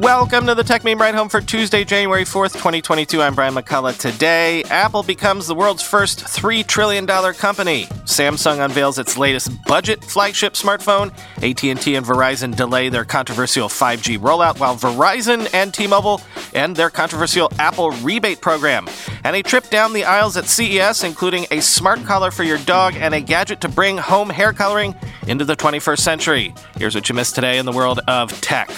Welcome to the Techmeme Ride Home for Tuesday, January 4th, 2022. I'm Brian McCullough. Today, Apple becomes the world's first $3 trillion company. Samsung unveils its latest budget flagship smartphone. AT&T and Verizon delay their controversial 5G rollout, while Verizon and T-Mobile end their controversial Apple rebate program. And a trip down the aisles at CES, including a smart collar for your dog and a gadget to bring home hair coloring into the 21st century. Here's what you missed today in the world of tech.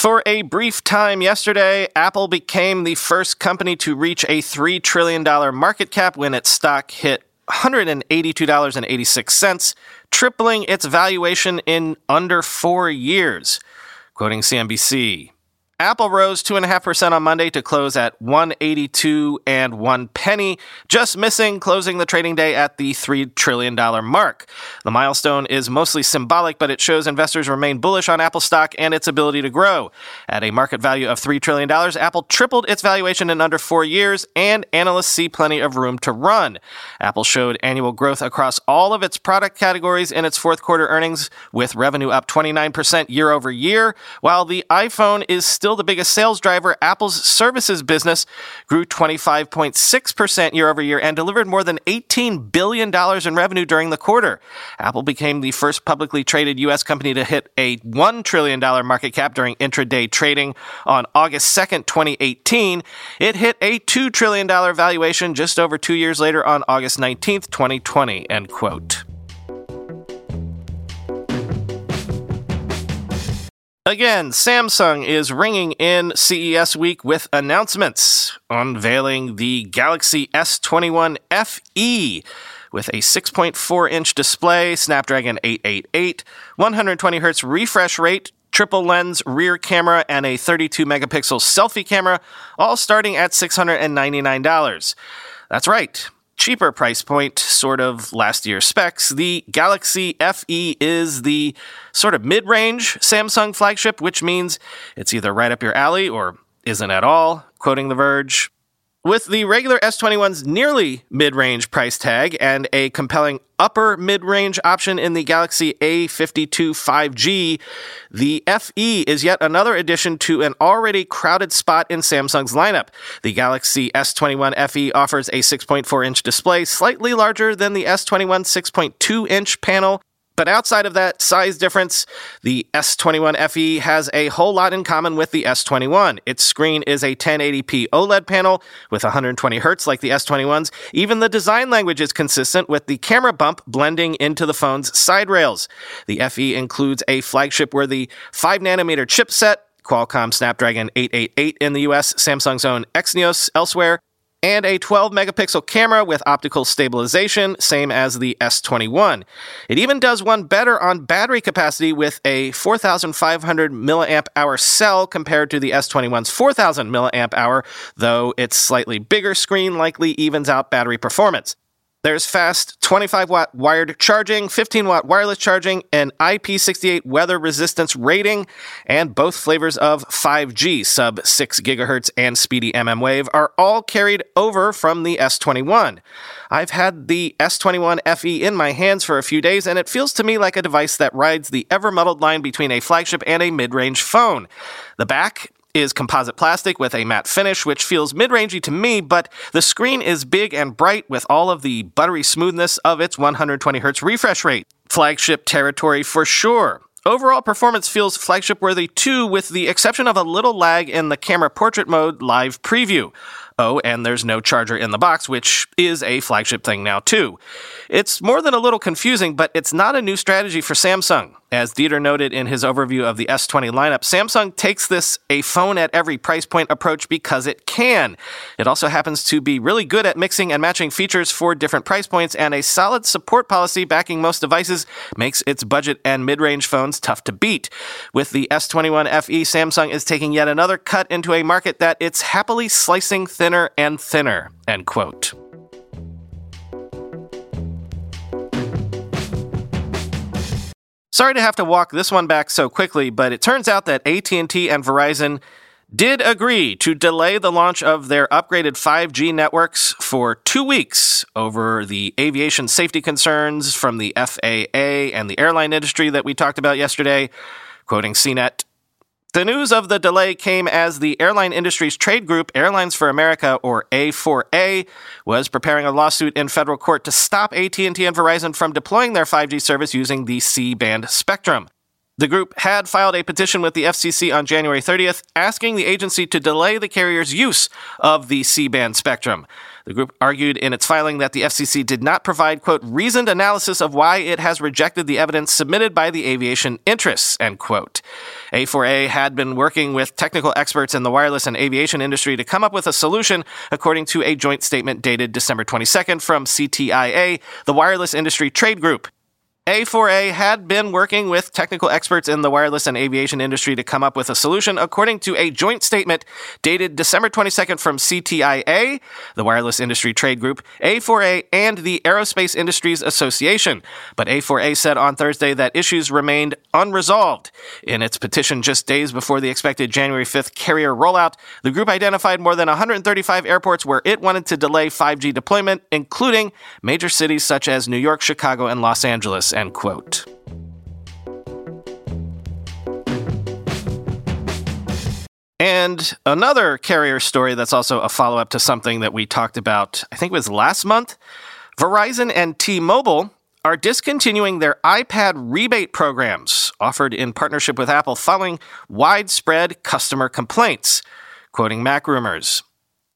For a brief time yesterday, Apple became the first company to reach a $3 trillion market cap when its stock hit $182.86, tripling its valuation in under four years. Quoting CNBC, Apple rose 2.5% on Monday to close at 182 and 1 penny, just missing closing the trading day at the $3 trillion mark. The milestone is mostly symbolic, but it shows investors remain bullish on Apple stock and its ability to grow. At a market value of $3 trillion, Apple tripled its valuation in under four years, and analysts see plenty of room to run. Apple showed annual growth across all of its product categories in its fourth quarter earnings, with revenue up 29% year over year, while the iPhone is still still the biggest sales driver, Apple's services business grew 25.6% year over year and delivered more than $18 billion in revenue during the quarter. Apple became the first publicly traded U.S. company to hit a $1 trillion market cap during intraday trading on August 2nd, 2018. It hit a $2 trillion valuation just over two years later on August 19th, 2020. End quote. Again, Samsung is ringing in CES week with announcements, unveiling the Galaxy S21 FE with a 6.4 inch display, Snapdragon 888, 120 Hz refresh rate, triple lens rear camera, and a 32 megapixel selfie camera, all starting at $699. That's right cheaper price point, sort of last year's specs, the Galaxy FE is the sort of mid range Samsung flagship, which means it's either right up your alley or isn't at all, quoting The Verge. With the regular S21's nearly mid range price tag and a compelling upper mid range option in the Galaxy A52 5G, the FE is yet another addition to an already crowded spot in Samsung's lineup. The Galaxy S21 FE offers a 6.4 inch display, slightly larger than the S21 6.2 inch panel, but outside of that size difference, the S21 FE has a whole lot in common with the S21. Its screen is a 1080p OLED panel with 120 Hz like the S21's. Even the design language is consistent with the camera bump blending into the phone's side rails. The FE includes a flagship worthy 5 nanometer chipset, Qualcomm Snapdragon 888 in the US, Samsung's own Exynos elsewhere, and a 12 megapixel camera with optical stabilization, same as the S21. It even does one better on battery capacity with a 4,500 milliamp hour cell compared to the S21's 4,000 milliamp hour, though its slightly bigger screen likely evens out battery performance. There's fast 25 watt wired charging, 15 watt wireless charging, an IP68 weather resistance rating, and both flavors of 5G sub 6 gigahertz and speedy MM wave are all carried over from the S21. I've had the S21 FE in my hands for a few days, and it feels to me like a device that rides the ever muddled line between a flagship and a mid range phone. The back is composite plastic with a matte finish, which feels mid rangey to me, but the screen is big and bright with all of the buttery smoothness of its 120 Hz refresh rate. Flagship territory for sure. Overall performance feels flagship worthy too, with the exception of a little lag in the camera portrait mode live preview. Oh, and there's no charger in the box, which is a flagship thing now too. It's more than a little confusing, but it's not a new strategy for Samsung. As Dieter noted in his overview of the S20 lineup, Samsung takes this a phone at every price point approach because it can. It also happens to be really good at mixing and matching features for different price points, and a solid support policy backing most devices makes its budget and mid range phones tough to beat. With the S21 FE, Samsung is taking yet another cut into a market that it's happily slicing thinner and thinner. End quote. Sorry to have to walk this one back so quickly, but it turns out that AT&T and Verizon did agree to delay the launch of their upgraded 5G networks for 2 weeks over the aviation safety concerns from the FAA and the airline industry that we talked about yesterday. Quoting CNET, the news of the delay came as the airline industry's trade group, Airlines for America, or A4A, was preparing a lawsuit in federal court to stop AT&T and Verizon from deploying their 5G service using the C-band spectrum. The group had filed a petition with the FCC on January 30th asking the agency to delay the carrier's use of the C band spectrum. The group argued in its filing that the FCC did not provide, quote, reasoned analysis of why it has rejected the evidence submitted by the aviation interests, end quote. A4A had been working with technical experts in the wireless and aviation industry to come up with a solution, according to a joint statement dated December 22nd from CTIA, the wireless industry trade group. A4A had been working with technical experts in the wireless and aviation industry to come up with a solution, according to a joint statement dated December 22nd from CTIA, the Wireless Industry Trade Group, A4A, and the Aerospace Industries Association. But A4A said on Thursday that issues remained unresolved. In its petition just days before the expected January 5th carrier rollout, the group identified more than 135 airports where it wanted to delay 5G deployment, including major cities such as New York, Chicago, and Los Angeles. End quote. And another carrier story that's also a follow up to something that we talked about, I think it was last month. Verizon and T Mobile are discontinuing their iPad rebate programs offered in partnership with Apple following widespread customer complaints. Quoting MacRumors.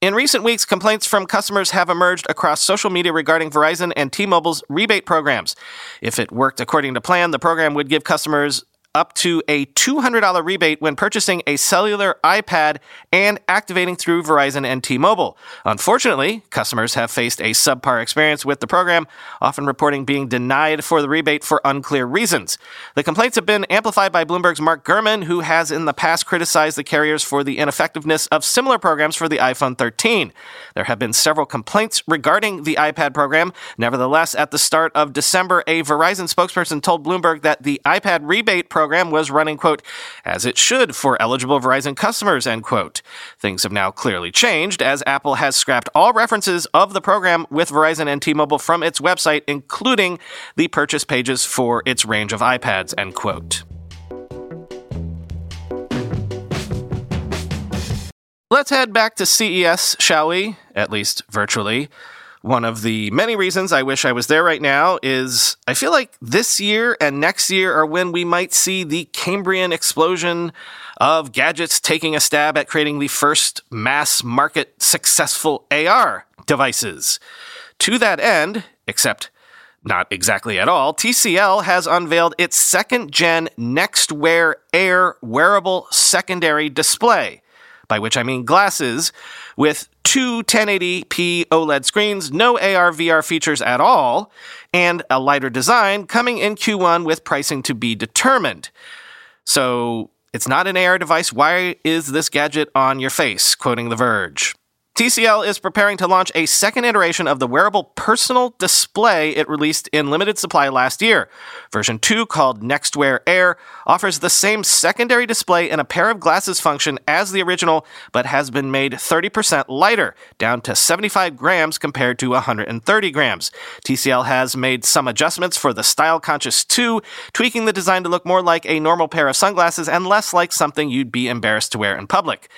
In recent weeks, complaints from customers have emerged across social media regarding Verizon and T Mobile's rebate programs. If it worked according to plan, the program would give customers up to a $200 rebate when purchasing a cellular iPad and activating through Verizon and T-Mobile. Unfortunately, customers have faced a subpar experience with the program, often reporting being denied for the rebate for unclear reasons. The complaints have been amplified by Bloomberg's Mark Gurman, who has in the past criticized the carriers for the ineffectiveness of similar programs for the iPhone 13. There have been several complaints regarding the iPad program. Nevertheless, at the start of December, a Verizon spokesperson told Bloomberg that the iPad rebate program program was running, quote, as it should for eligible Verizon customers, end quote. Things have now clearly changed as Apple has scrapped all references of the program with Verizon and T-Mobile from its website, including the purchase pages for its range of iPads, end quote. Let's head back to CES, shall we? At least virtually. One of the many reasons I wish I was there right now is I feel like this year and next year are when we might see the Cambrian explosion of gadgets taking a stab at creating the first mass market successful AR devices. To that end, except not exactly at all, TCL has unveiled its second gen NxtWear Air wearable secondary display, by which I mean glasses with two 1080p OLED screens, no AR VR features at all, and a lighter design coming in Q1 with pricing to be determined. So, it's not an AR device. Why is this gadget on your face? Quoting The Verge. TCL is preparing to launch a second iteration of the wearable personal display it released in limited supply last year. Version 2, called NxtWear Air, offers the same secondary display and a pair of glasses function as the original, but has been made 30% lighter, down to 75 grams compared to 130 grams. TCL has made some adjustments for the Style Conscious 2, tweaking the design to look more like a normal pair of sunglasses and less like something you'd be embarrassed to wear in public.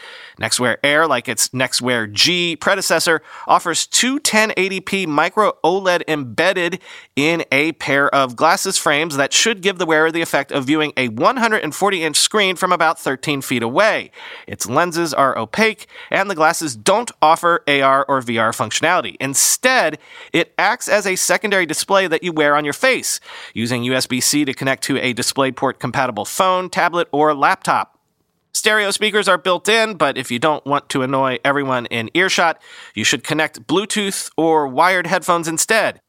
NxtWear Air, like its NxtWear G predecessor, offers two 1080p micro OLED embedded in a pair of glasses frames that should give the wearer the effect of viewing a 140 inch screen from about 13 feet away. Its lenses are opaque, and the glasses don't offer AR or VR functionality. Instead, it acts as a secondary display that you wear on your face, using USB C to connect to a DisplayPort compatible phone, tablet, or laptop. Stereo speakers are built in, but if you don't want to annoy everyone in earshot, you should connect Bluetooth or wired headphones instead.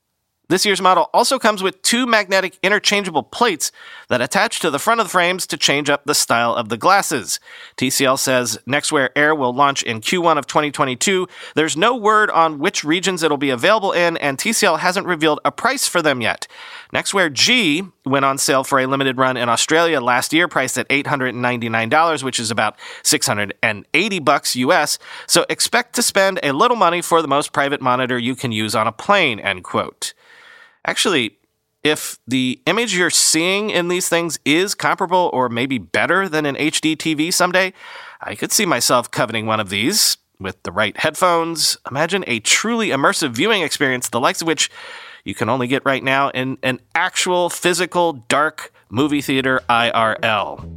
This year's model also comes with two magnetic interchangeable plates that attach to the front of the frames to change up the style of the glasses. TCL says NxtWear Air will launch in Q1 of 2022. There's no word on which regions it'll be available in, and TCL hasn't revealed a price for them yet. NxtWear G went on sale for a limited run in Australia last year, priced at $899, which is about 680 bucks US. So expect to spend a little money for the most private monitor you can use on a plane, end quote. Actually, If the image you're seeing in these things is comparable or maybe better than an HD TV someday, I could see myself coveting one of these. With the right headphones, imagine a truly immersive viewing experience, the likes of which you can only get right now in an actual physical dark movie theater IRL.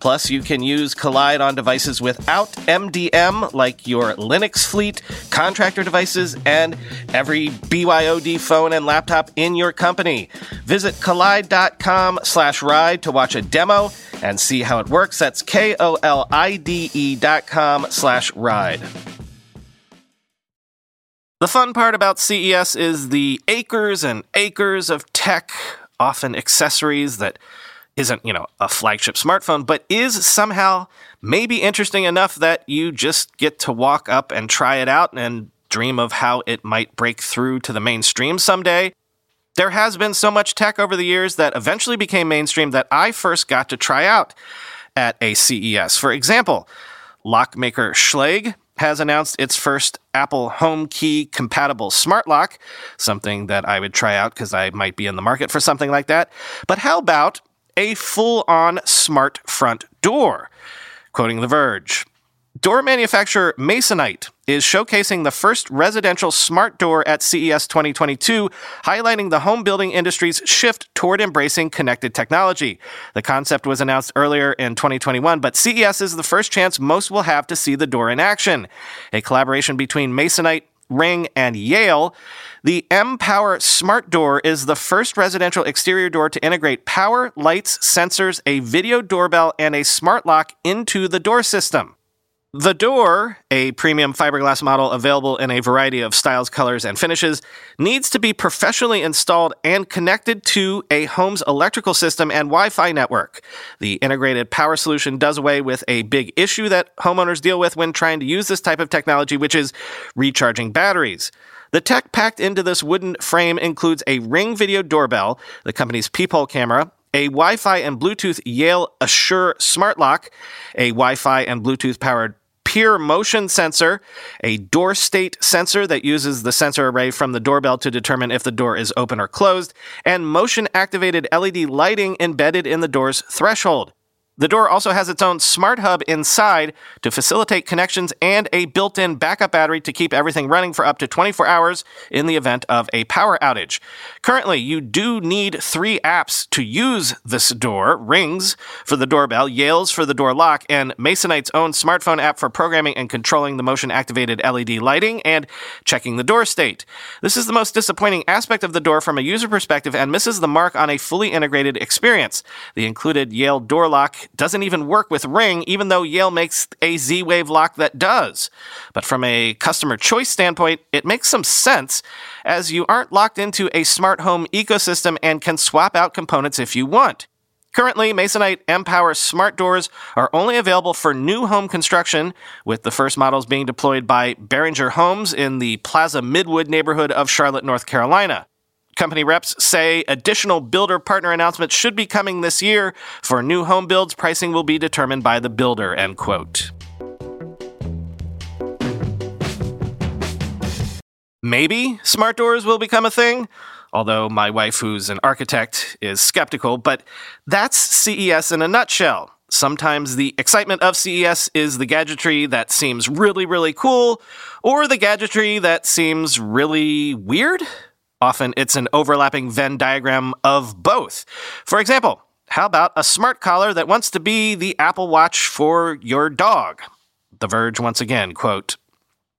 Plus, you can use Kolide on devices without MDM, like your Linux fleet, contractor devices, and every BYOD phone and laptop in your company. Visit kolide.com slash ride to watch a demo and see how it works. That's K-O-L-I-D-E dot com slash ride. The fun part about CES is the acres and acres of tech, often accessories that isn't, you know, a flagship smartphone, but is somehow maybe interesting enough that you just get to walk up and try it out and dream of how it might break through to the mainstream someday. There has been so much tech over the years that eventually became mainstream that I first got to try out at a CES. For example, lockmaker Schlage has announced its first Apple Home Key compatible smart lock, something that I would try out because I might be in the market for something like that. But how about a full on smart front door. Quoting The Verge Door manufacturer Masonite is showcasing the first residential smart door at CES 2022, highlighting the home building industry's shift toward embracing connected technology. The concept was announced earlier in 2021, but CES is the first chance most will have to see the door in action. A collaboration between Masonite, Ring, and Yale the M-Power Smart Door is the first residential exterior door to integrate power, lights, sensors, a video doorbell, and a smart lock into the door system. The door, a premium fiberglass model available in a variety of styles, colors, and finishes, needs to be professionally installed and connected to a home's electrical system and Wi Fi network. The integrated power solution does away with a big issue that homeowners deal with when trying to use this type of technology, which is recharging batteries. The tech packed into this wooden frame includes a Ring video doorbell, the company's peephole camera, a Wi Fi and Bluetooth Yale Assure smart lock, a Wi Fi and Bluetooth powered PIR motion sensor, a door state sensor that uses the sensor array from the doorbell to determine if the door is open or closed, and motion activated LED lighting embedded in the door's threshold. The door also has its own smart hub inside to facilitate connections and a built in backup battery to keep everything running for up to 24 hours in the event of a power outage. Currently, you do need three apps to use this door Rings for the doorbell, Yales for the door lock, and Masonite's own smartphone app for programming and controlling the motion activated LED lighting and checking the door state. This is the most disappointing aspect of the door from a user perspective and misses the mark on a fully integrated experience. The included Yale door lock doesn't even work with Ring, even though Yale makes a Z Wave lock that does. But from a customer choice standpoint, it makes some sense as you aren't locked into a smart home ecosystem and can swap out components if you want. Currently, Masonite M-Power smart doors are only available for new home construction, with the first models being deployed by Behringer Homes in the Plaza Midwood neighborhood of Charlotte, North Carolina. Company reps say additional builder partner announcements should be coming this year. For new home builds, pricing will be determined by the builder, end quote. Maybe smart doors will become a thing, although my wife, who's an architect, is skeptical, but that's CES in a nutshell. Sometimes the excitement of CES is the gadgetry that seems really, really cool, or the gadgetry that seems really weird. Often it's an overlapping Venn diagram of both. For example, how about a smart collar that wants to be the Apple Watch for your dog? The Verge once again, quote,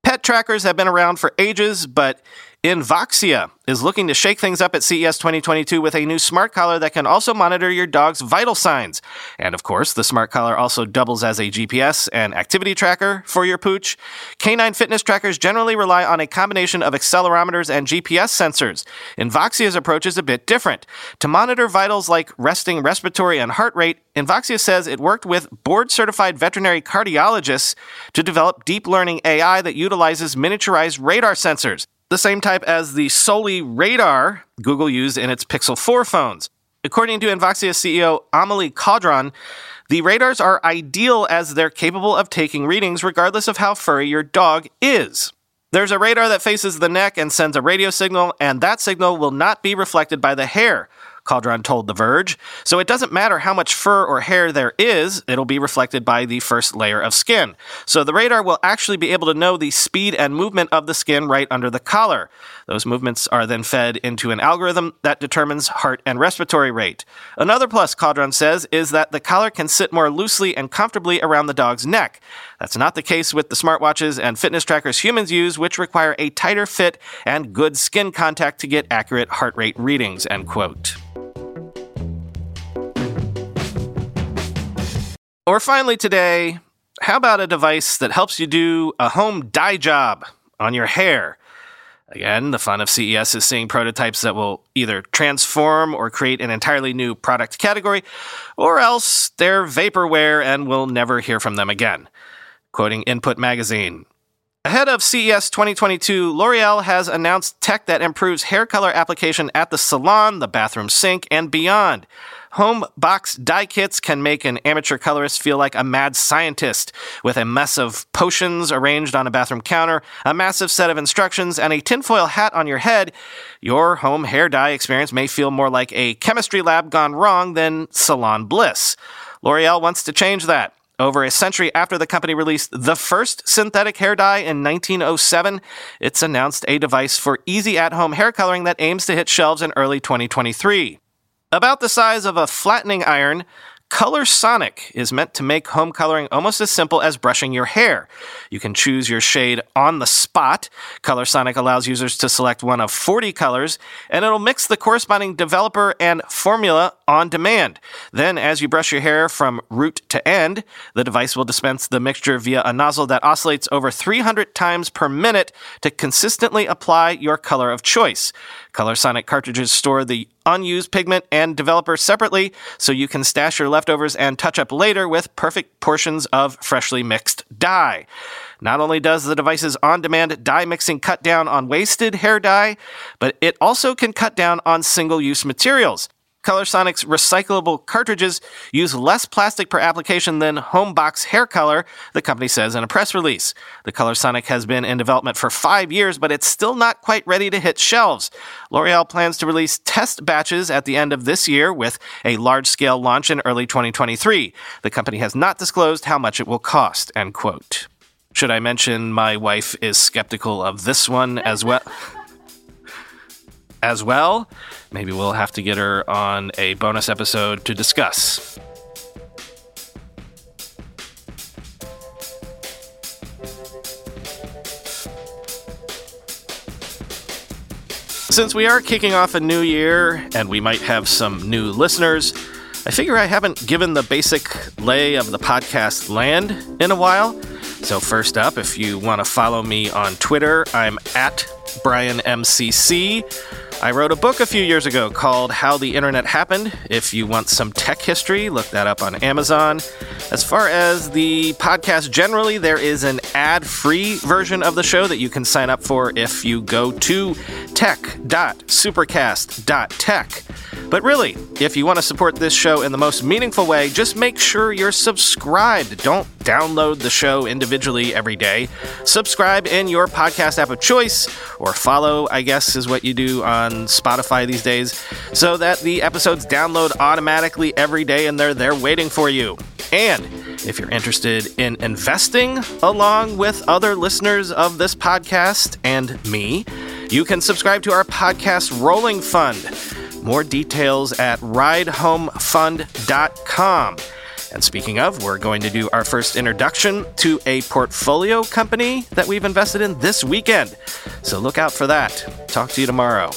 Pet trackers have been around for ages, but Invoxia is looking to shake things up at CES 2022 with a new smart collar that can also monitor your dog's vital signs. And of course, the smart collar also doubles as a GPS and activity tracker for your pooch. Canine fitness trackers generally rely on a combination of accelerometers and GPS sensors. Invoxia's approach is a bit different. To monitor vitals like resting respiratory and heart rate, Invoxia says it worked with board certified veterinary cardiologists to develop deep learning AI that utilizes miniaturized radar sensors the same type as the Soli radar Google used in its Pixel 4 phones. According to Invoxia CEO Amelie Caudron, the radars are ideal as they're capable of taking readings regardless of how furry your dog is. There's a radar that faces the neck and sends a radio signal, and that signal will not be reflected by the hair. Caudron told The Verge. So it doesn't matter how much fur or hair there is, it'll be reflected by the first layer of skin. So the radar will actually be able to know the speed and movement of the skin right under the collar. Those movements are then fed into an algorithm that determines heart and respiratory rate. Another plus, Caudron says, is that the collar can sit more loosely and comfortably around the dog's neck. That's not the case with the smartwatches and fitness trackers humans use, which require a tighter fit and good skin contact to get accurate heart rate readings, end quote. Or finally, today, how about a device that helps you do a home dye job on your hair? Again, the fun of CES is seeing prototypes that will either transform or create an entirely new product category, or else they're vaporware and we'll never hear from them again. Quoting Input Magazine Ahead of CES 2022, L'Oreal has announced tech that improves hair color application at the salon, the bathroom sink, and beyond. Home box dye kits can make an amateur colorist feel like a mad scientist with a mess of potions arranged on a bathroom counter, a massive set of instructions, and a tinfoil hat on your head. Your home hair dye experience may feel more like a chemistry lab gone wrong than salon bliss. L'Oreal wants to change that. Over a century after the company released the first synthetic hair dye in 1907, it's announced a device for easy at home hair coloring that aims to hit shelves in early 2023. About the size of a flattening iron, Colorsonic is meant to make home coloring almost as simple as brushing your hair. You can choose your shade on the spot. Colorsonic allows users to select one of 40 colors, and it'll mix the corresponding developer and formula on demand. Then, as you brush your hair from root to end, the device will dispense the mixture via a nozzle that oscillates over 300 times per minute to consistently apply your color of choice. Colorsonic cartridges store the unused pigment and developer separately so you can stash your leftovers and touch up later with perfect portions of freshly mixed dye. Not only does the device's on demand dye mixing cut down on wasted hair dye, but it also can cut down on single use materials. Colorsonic's recyclable cartridges use less plastic per application than Homebox hair color, the company says in a press release. The Colorsonic has been in development for five years, but it's still not quite ready to hit shelves. L'Oreal plans to release test batches at the end of this year with a large scale launch in early 2023. The company has not disclosed how much it will cost, end quote. Should I mention my wife is skeptical of this one as well? as well. Maybe we'll have to get her on a bonus episode to discuss. Since we are kicking off a new year and we might have some new listeners, I figure I haven't given the basic lay of the podcast land in a while. So, first up, if you want to follow me on Twitter, I'm at BrianMCC. I wrote a book a few years ago called How the Internet Happened. If you want some tech history, look that up on Amazon. As far as the podcast generally, there is an ad free version of the show that you can sign up for if you go to tech.supercast.tech. But really, if you want to support this show in the most meaningful way, just make sure you're subscribed. Don't download the show individually every day. Subscribe in your podcast app of choice, or follow, I guess, is what you do on Spotify these days, so that the episodes download automatically every day and they're there waiting for you. And if you're interested in investing along with other listeners of this podcast and me, you can subscribe to our podcast Rolling Fund. More details at ridehomefund.com. And speaking of, we're going to do our first introduction to a portfolio company that we've invested in this weekend. So look out for that. Talk to you tomorrow.